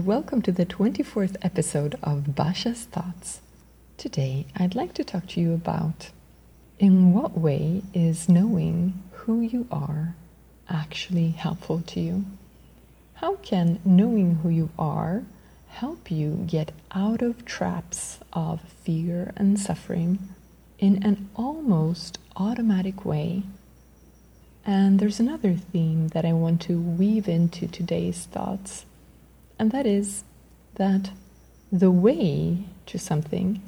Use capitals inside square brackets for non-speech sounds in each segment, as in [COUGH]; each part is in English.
and welcome to the 24th episode of Basha's Thoughts. Today, I'd like to talk to you about in what way is knowing who you are actually helpful to you? How can knowing who you are help you get out of traps of fear and suffering in an almost automatic way and there's another theme that I want to weave into today's thoughts, and that is that the way to something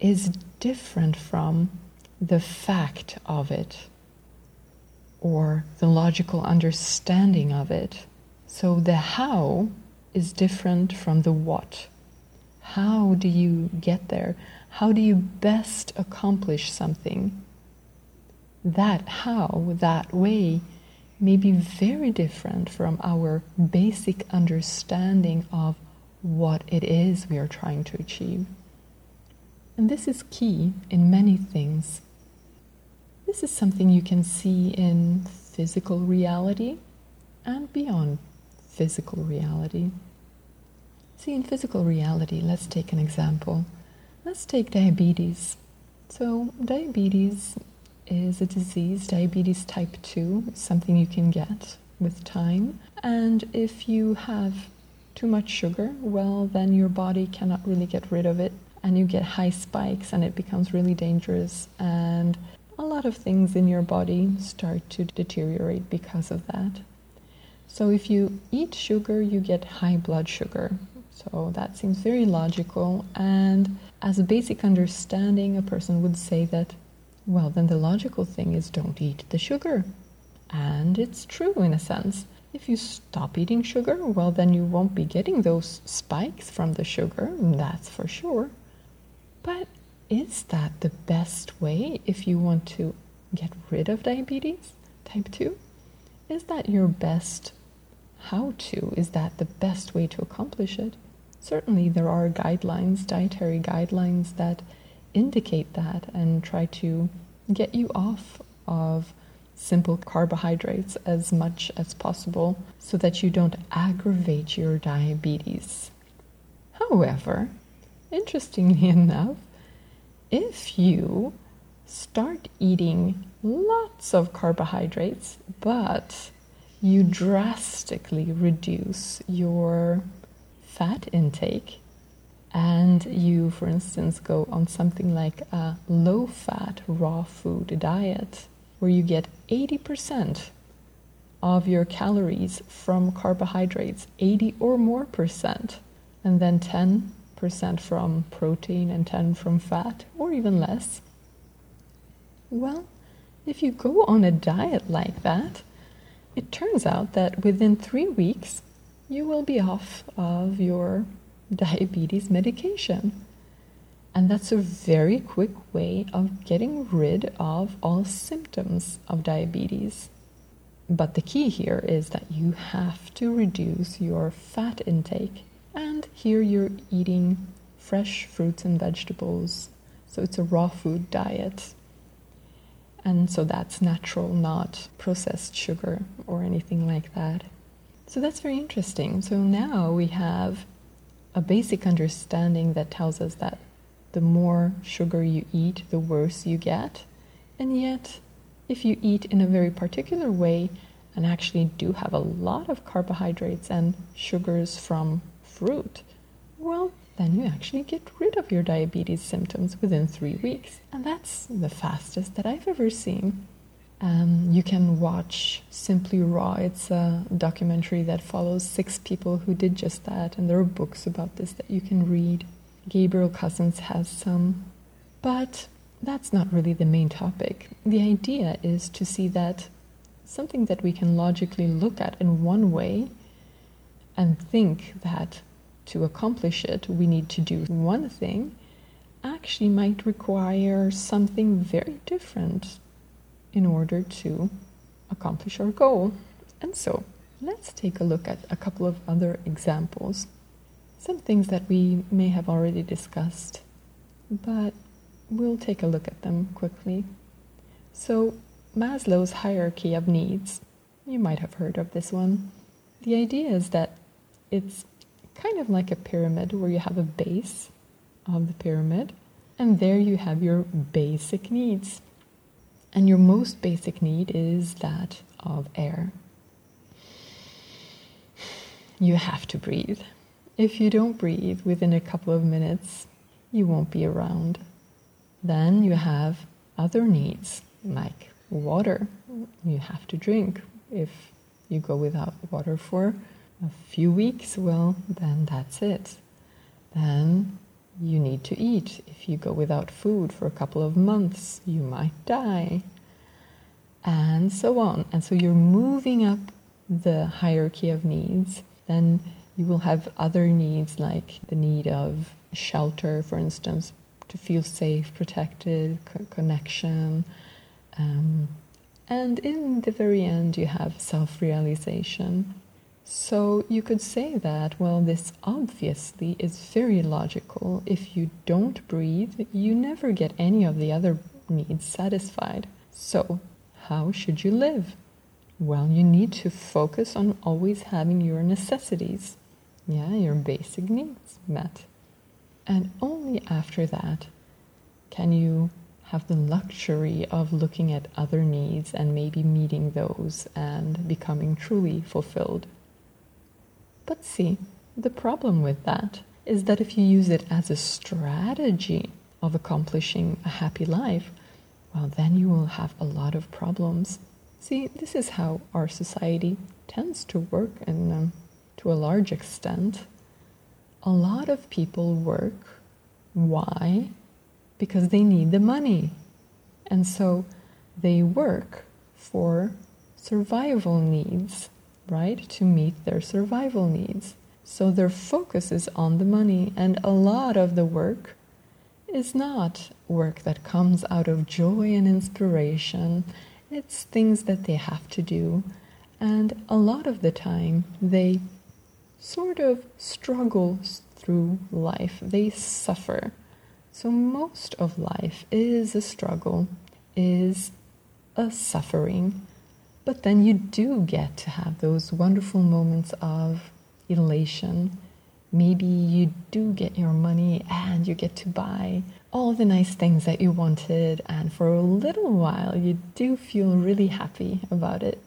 is different from the fact of it or the logical understanding of it. So the how is different from the what. How do you get there? How do you best accomplish something? that how, that way, may be very different from our basic understanding of what it is we are trying to achieve. And this is key in many things. This is something you can see in physical reality and beyond physical reality. See, in physical reality, let's take an example. Let's take diabetes. So, diabetes is a disease, diabetes type 2, something you can get with time. And if you have too much sugar, well, then your body cannot really get rid of it, and you get high spikes, and it becomes really dangerous. And a lot of things in your body start to deteriorate because of that. So, if you eat sugar, you get high blood sugar. So, that seems very logical. And as a basic understanding, a person would say that well, then the logical thing is don't eat the sugar. And it's true in a sense. If you stop eating sugar, well, then you won't be getting those spikes from the sugar, that's for sure. But is that the best way if you want to get rid of diabetes type 2? Is that your best how to? Is that the best way to accomplish it? Certainly, there are guidelines, dietary guidelines that indicate that and try to get you off of simple carbohydrates as much as possible so that you don't aggravate your diabetes. However, interestingly [LAUGHS] enough, if you start eating lots of carbohydrates, but you drastically reduce your fat intake, and you, for instance, go on something like a low fat raw food diet, where you get 80% of your calories from carbohydrates, 80 or more percent, and then 10% from protein and 10 from fat, or even less. Well, if you go on a diet like that, it turns out that within three weeks, you will be off of your diabetes medication. And that's a very quick way of getting rid of all symptoms of diabetes. But the key here is that you have to reduce your fat intake. And here you're eating fresh fruits and vegetables. So it's a raw food diet. And so that's natural, not processed sugar or anything like that. So that's very interesting. So now we have a basic understanding that tells us that the more sugar you eat, the worse you get. And yet, if you eat in a very particular way and actually do have a lot of carbohydrates and sugars from fruit, well, then you actually get rid of your diabetes symptoms within three weeks. And that's the fastest that I've ever seen. Um, you can watch Simply Raw. It's a documentary that follows six people who did just that, and there are books about this that you can read. Gabriel Cousens has some. But that's not really the main topic. The idea is to see that something that we can logically look at in one way and think that to accomplish it we need to do one thing actually might require something very different in order to accomplish our goal. And so, let's take a look at a couple of other examples. Some things that we may have already discussed, but we'll take a look at them quickly. So, Maslow's hierarchy of needs, you might have heard of this one. The idea is that it's kind of like a pyramid where you have a base of the pyramid, and there you have your basic needs. And your most basic need is that of air. You have to breathe. If you don't breathe within a couple of minutes, you won't be around. Then you have other needs like water. You have to drink. If you go without water for a few weeks, well, then that's it. Then you need to eat. If you go without food for a couple of months, you might die. And so on. And so you're moving up the hierarchy of needs. Then you will have other needs like the need of shelter, for instance, to feel safe, protected, co- connection. Um, and in the very end, you have self realization. So you could say that, well, this obviously is very logical. If you don't breathe, you never get any of the other needs satisfied. So, how should you live? Well, you need to focus on always having your necessities, yeah, your basic needs met. And only after that can you have the luxury of looking at other needs and maybe meeting those and becoming truly fulfilled. But see, the problem with that is that if you use it as a strategy of accomplishing a happy life, well, then you will have a lot of problems. See, this is how our society tends to work, and um, to a large extent. A lot of people work. Why? Because they need the money. And so they work for survival needs right? To meet their survival needs. So their focus is on the money, and a lot of the work is not work that comes out of joy and inspiration. It's things that they have to do, and a lot of the time they sort of struggle through life, they suffer. So most of life is a struggle, is a suffering. But then you do get to have those wonderful moments of elation. Maybe you do get your money and you get to buy all the nice things that you wanted, and for a little while you do feel really happy about it.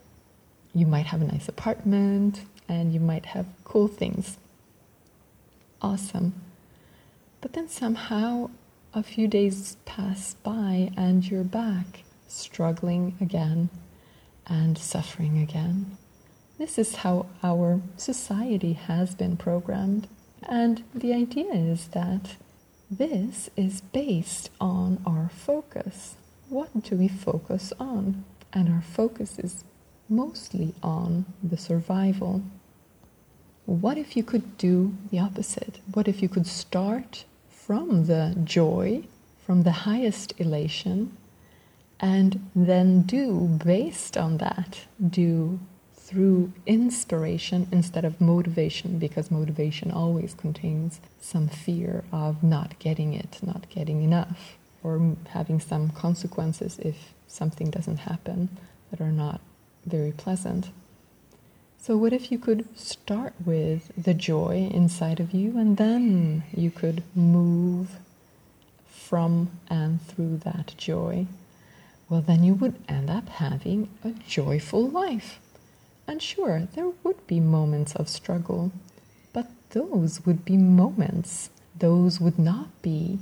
You might have a nice apartment and you might have cool things. Awesome. But then somehow a few days pass by and you're back, struggling again and suffering again. This is how our society has been programmed. And the idea is that this is based on our focus. What do we focus on? And our focus is mostly on the survival. What if you could do the opposite? What if you could start from the joy, from the highest elation, and then do based on that do through inspiration instead of motivation because motivation always contains some fear of not getting it not getting enough or having some consequences if something doesn't happen that are not very pleasant. So what if you could start with the joy inside of you and then you could move from and through that joy well, then you would end up having a joyful life. And sure, there would be moments of struggle, but those would be moments. Those would not be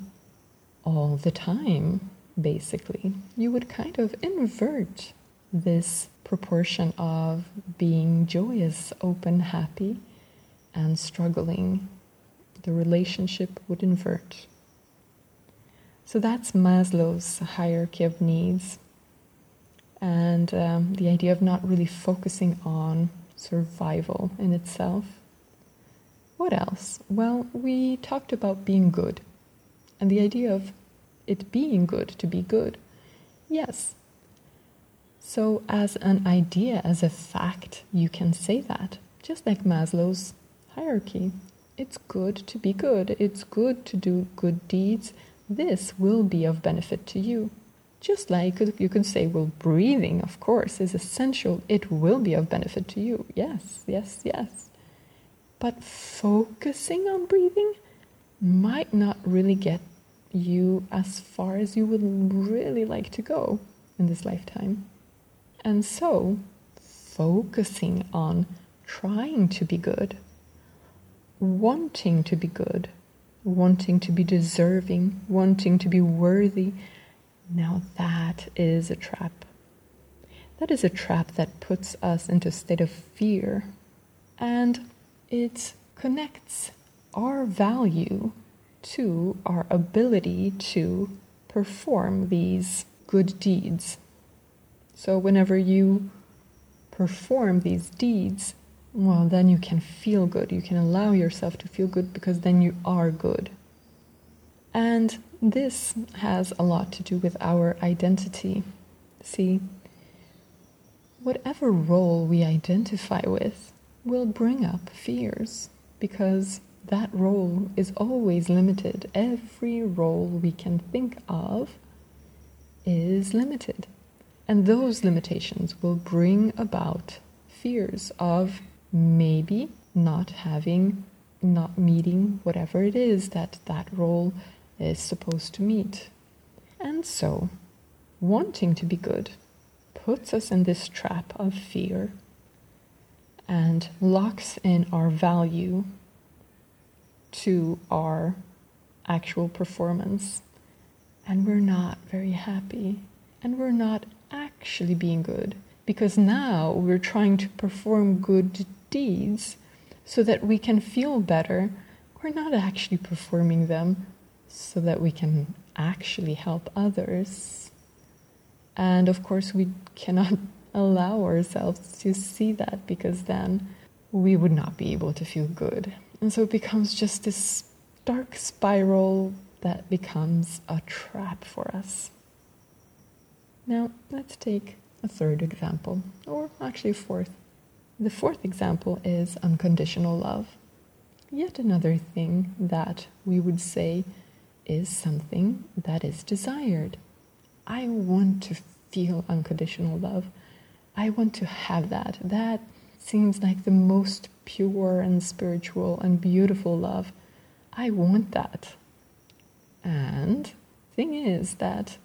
all the time, basically. You would kind of invert this proportion of being joyous, open, happy, and struggling. The relationship would invert. So that's Maslow's hierarchy of needs. And um, the idea of not really focusing on survival in itself. What else? Well, we talked about being good and the idea of it being good to be good. Yes. So, as an idea, as a fact, you can say that, just like Maslow's hierarchy. It's good to be good, it's good to do good deeds, this will be of benefit to you. Just like you could say, well, breathing, of course, is essential. It will be of benefit to you. Yes, yes, yes. but focusing on breathing might not really get you as far as you would really like to go in this lifetime. And so, focusing on trying to be good, wanting to be good, wanting to be deserving, wanting to be worthy, now that is a trap. That is a trap that puts us into a state of fear and it connects our value to our ability to perform these good deeds. So, whenever you perform these deeds, well, then you can feel good. You can allow yourself to feel good because then you are good. And this has a lot to do with our identity. See, whatever role we identify with will bring up fears because that role is always limited. Every role we can think of is limited. And those limitations will bring about fears of maybe not having, not meeting whatever it is that that role is supposed to meet. And so, wanting to be good puts us in this trap of fear and locks in our value to our actual performance. And we're not very happy. And we're not actually being good because now we're trying to perform good deeds so that we can feel better. We're not actually performing them so that we can actually help others. And of course, we cannot [LAUGHS] allow ourselves to see that because then we would not be able to feel good. And so it becomes just this dark spiral that becomes a trap for us. Now, let's take a third example, or actually a fourth. The fourth example is unconditional love. Yet another thing that we would say is something that is desired. I want to feel unconditional love. I want to have that. That seems like the most pure and spiritual and beautiful love. I want that. And thing is that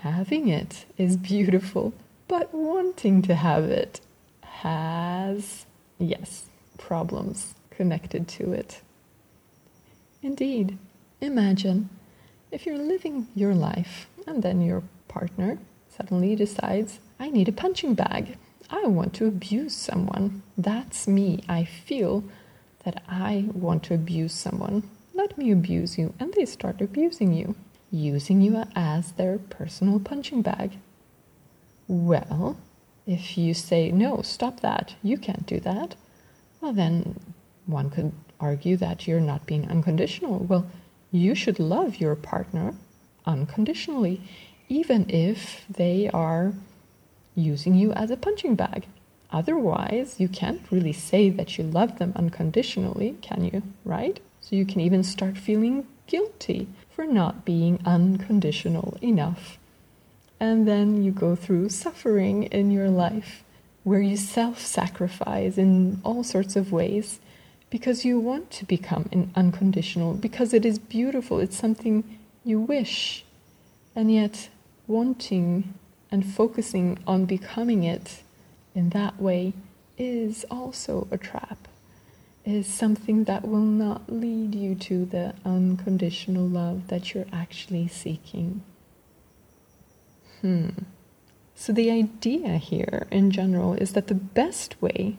having it is beautiful, but wanting to have it has yes, problems connected to it. Indeed, imagine if you're living your life and then your partner suddenly decides I need a punching bag. I want to abuse someone. That's me. I feel that I want to abuse someone. Let me abuse you. And they start abusing you, using you as their personal punching bag. Well, if you say, no, stop that, you can't do that, well, then one could argue that you're not being unconditional. Well, you should love your partner unconditionally, even if they are using you as a punching bag. Otherwise, you can't really say that you love them unconditionally, can you? Right? So you can even start feeling guilty for not being unconditional enough. And then you go through suffering in your life where you self sacrifice in all sorts of ways because you want to become an unconditional, because it is beautiful, it's something you wish. And yet, wanting and focusing on becoming it in that way is also a trap, is something that will not lead you to the unconditional love that you're actually seeking. Hmm. So, the idea here in general is that the best way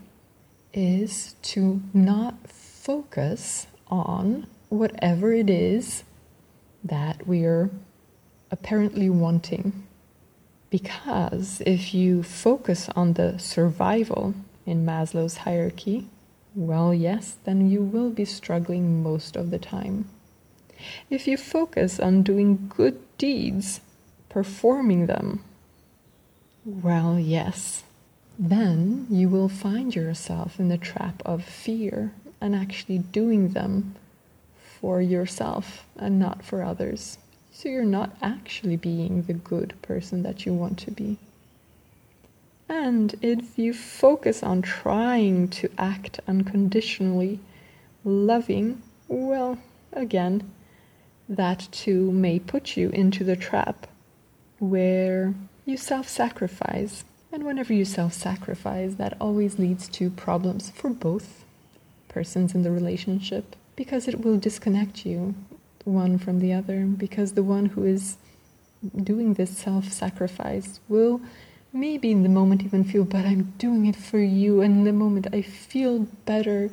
is to not focus on whatever it is that we're apparently wanting because if you focus on the survival in Maslow's hierarchy, well, yes, then you will be struggling most of the time. If you focus on doing good deeds, performing them, well, yes, then you will find yourself in the trap of fear and actually doing them for yourself and not for others. So you're not actually being the good person that you want to be. And if you focus on trying to act unconditionally, loving, well, again, that too may put you into the trap where you self sacrifice. And whenever you self sacrifice, that always leads to problems for both persons in the relationship because it will disconnect you one from the other. Because the one who is doing this self sacrifice will maybe in the moment even feel, but I'm doing it for you. And in the moment I feel better,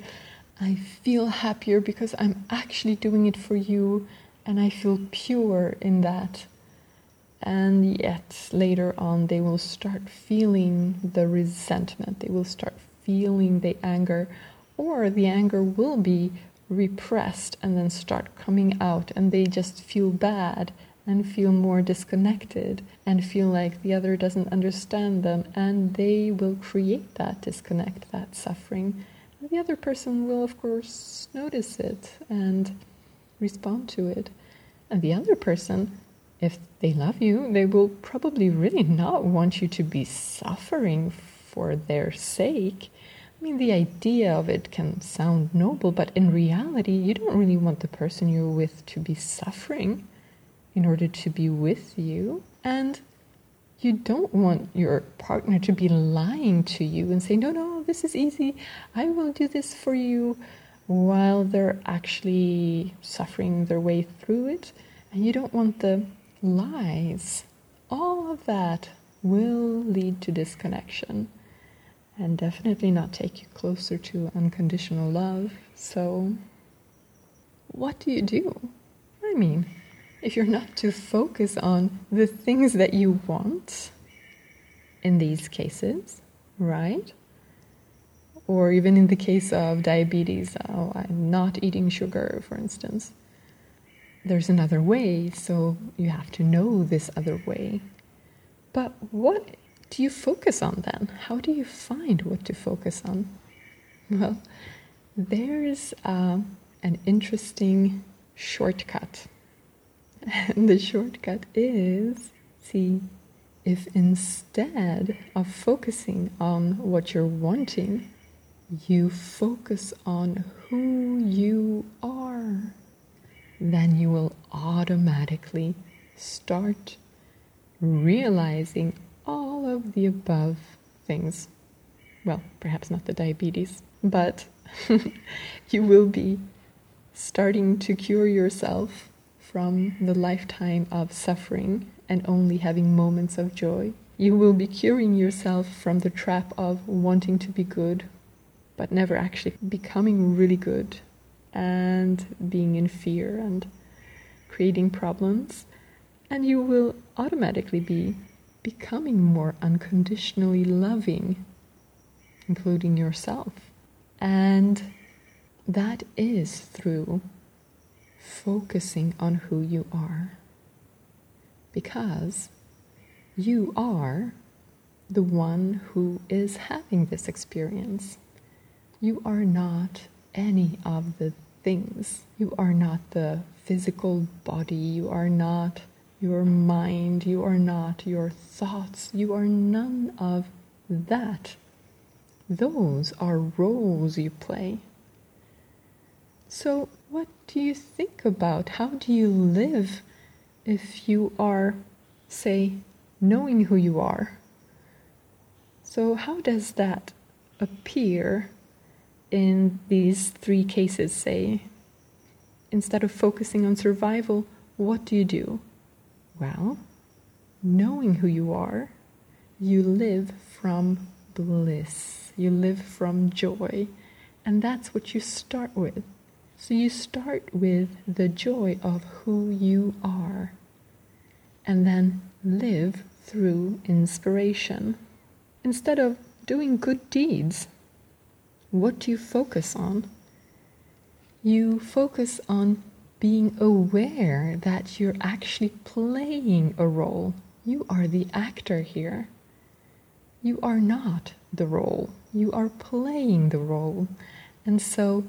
I feel happier because I'm actually doing it for you and I feel pure in that. And yet later on, they will start feeling the resentment, they will start feeling the anger, or the anger will be repressed and then start coming out, and they just feel bad and feel more disconnected and feel like the other doesn't understand them, and they will create that disconnect, that suffering. And the other person will, of course, notice it and respond to it. And the other person, if they love you, they will probably really not want you to be suffering for their sake. I mean, the idea of it can sound noble, but in reality, you don't really want the person you're with to be suffering in order to be with you. And you don't want your partner to be lying to you and say, no, no, this is easy. I will do this for you while they're actually suffering their way through it. And you don't want the lies. All of that will lead to disconnection and definitely not take you closer to unconditional love. So, what do you do? I mean, if you're not to focus on the things that you want in these cases, right? or even in the case of diabetes, oh, I'm not eating sugar, for instance. There's another way, so you have to know this other way. But what do you focus on then? How do you find what to focus on? Well, there's uh, an interesting shortcut. [LAUGHS] And the shortcut is see if instead of focusing on what you're wanting, you focus on who you are, then you will automatically start realizing all of the above things. Well, perhaps not the diabetes, but [LAUGHS] you will be starting to cure yourself from the lifetime of suffering and only having moments of joy. You will be curing yourself from the trap of wanting to be good but never actually becoming really good and being in fear and creating problems. And you will automatically be becoming more unconditionally loving, including yourself. And that is through focusing on who you are. Because you are the one who is having this experience. You are not any of the things. You are not the physical body. You are not your mind. You are not your thoughts. You are none of that. Those are roles you play. So, what do you think about? How do you live if you are, say, knowing who you are? So, how does that appear in these three cases say, instead of focusing on survival, what do you do? Well, knowing who you are, you live from bliss, you live from joy, and that's what you start with. So you start with the joy of who you are, and then live through inspiration. Instead of doing good deeds, what do you focus on? You focus on being aware that you're actually playing a role. You are the actor here. You are not the role. You are playing the role. And so,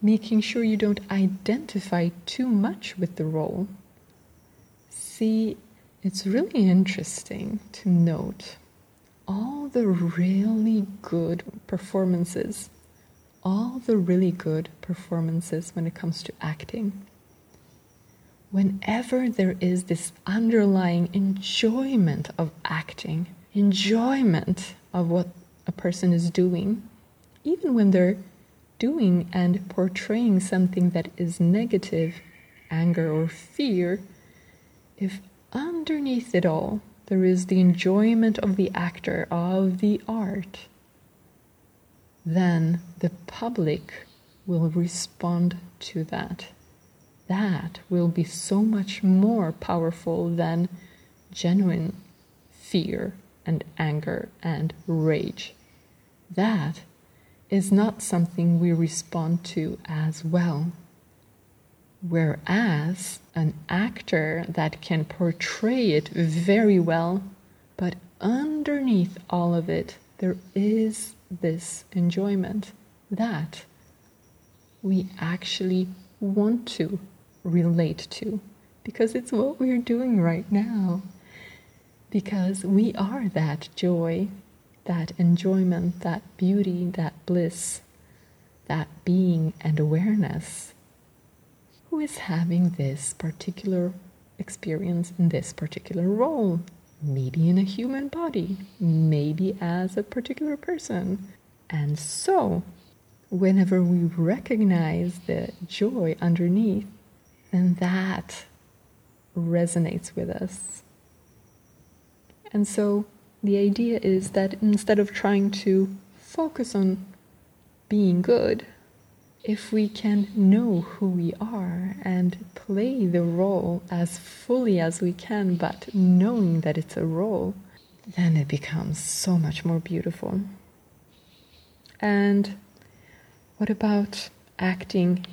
making sure you don't identify too much with the role. See, it's really interesting to note all the really good performances all the really good performances when it comes to acting, whenever there is this underlying enjoyment of acting, enjoyment of what a person is doing, even when they're doing and portraying something that is negative, anger or fear, if underneath it all there is the enjoyment of the actor, of the art, then the public will respond to that. That will be so much more powerful than genuine fear and anger and rage. That is not something we respond to as well. Whereas an actor that can portray it very well, but underneath all of it, there is this enjoyment that we actually want to relate to because it's what we're doing right now. Because we are that joy, that enjoyment, that beauty, that bliss, that being and awareness who is having this particular experience in this particular role. Maybe in a human body, maybe as a particular person. And so, whenever we recognize the joy underneath, then that resonates with us. And so, the idea is that instead of trying to focus on being good, if we can know who we are and play the role as fully as we can, but knowing that it's a role, then it becomes so much more beautiful. And what about acting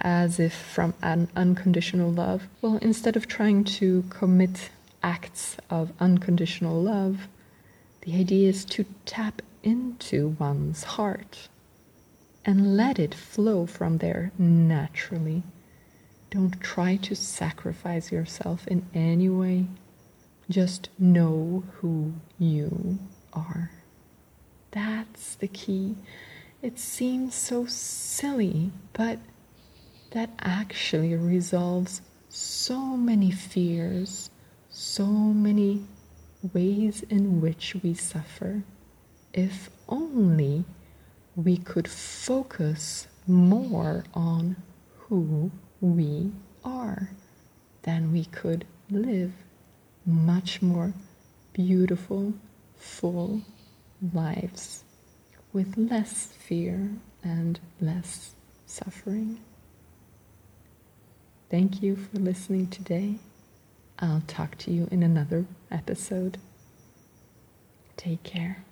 as if from an unconditional love? Well, instead of trying to commit acts of unconditional love, the idea is to tap into one's heart and let it flow from there naturally. Don't try to sacrifice yourself in any way. Just know who you are. That's the key. It seems so silly, but that actually resolves so many fears, so many ways in which we suffer. If only we could focus more on who we are, then we could live much more beautiful, full lives with less fear and less suffering. Thank you for listening today. I'll talk to you in another episode. Take care.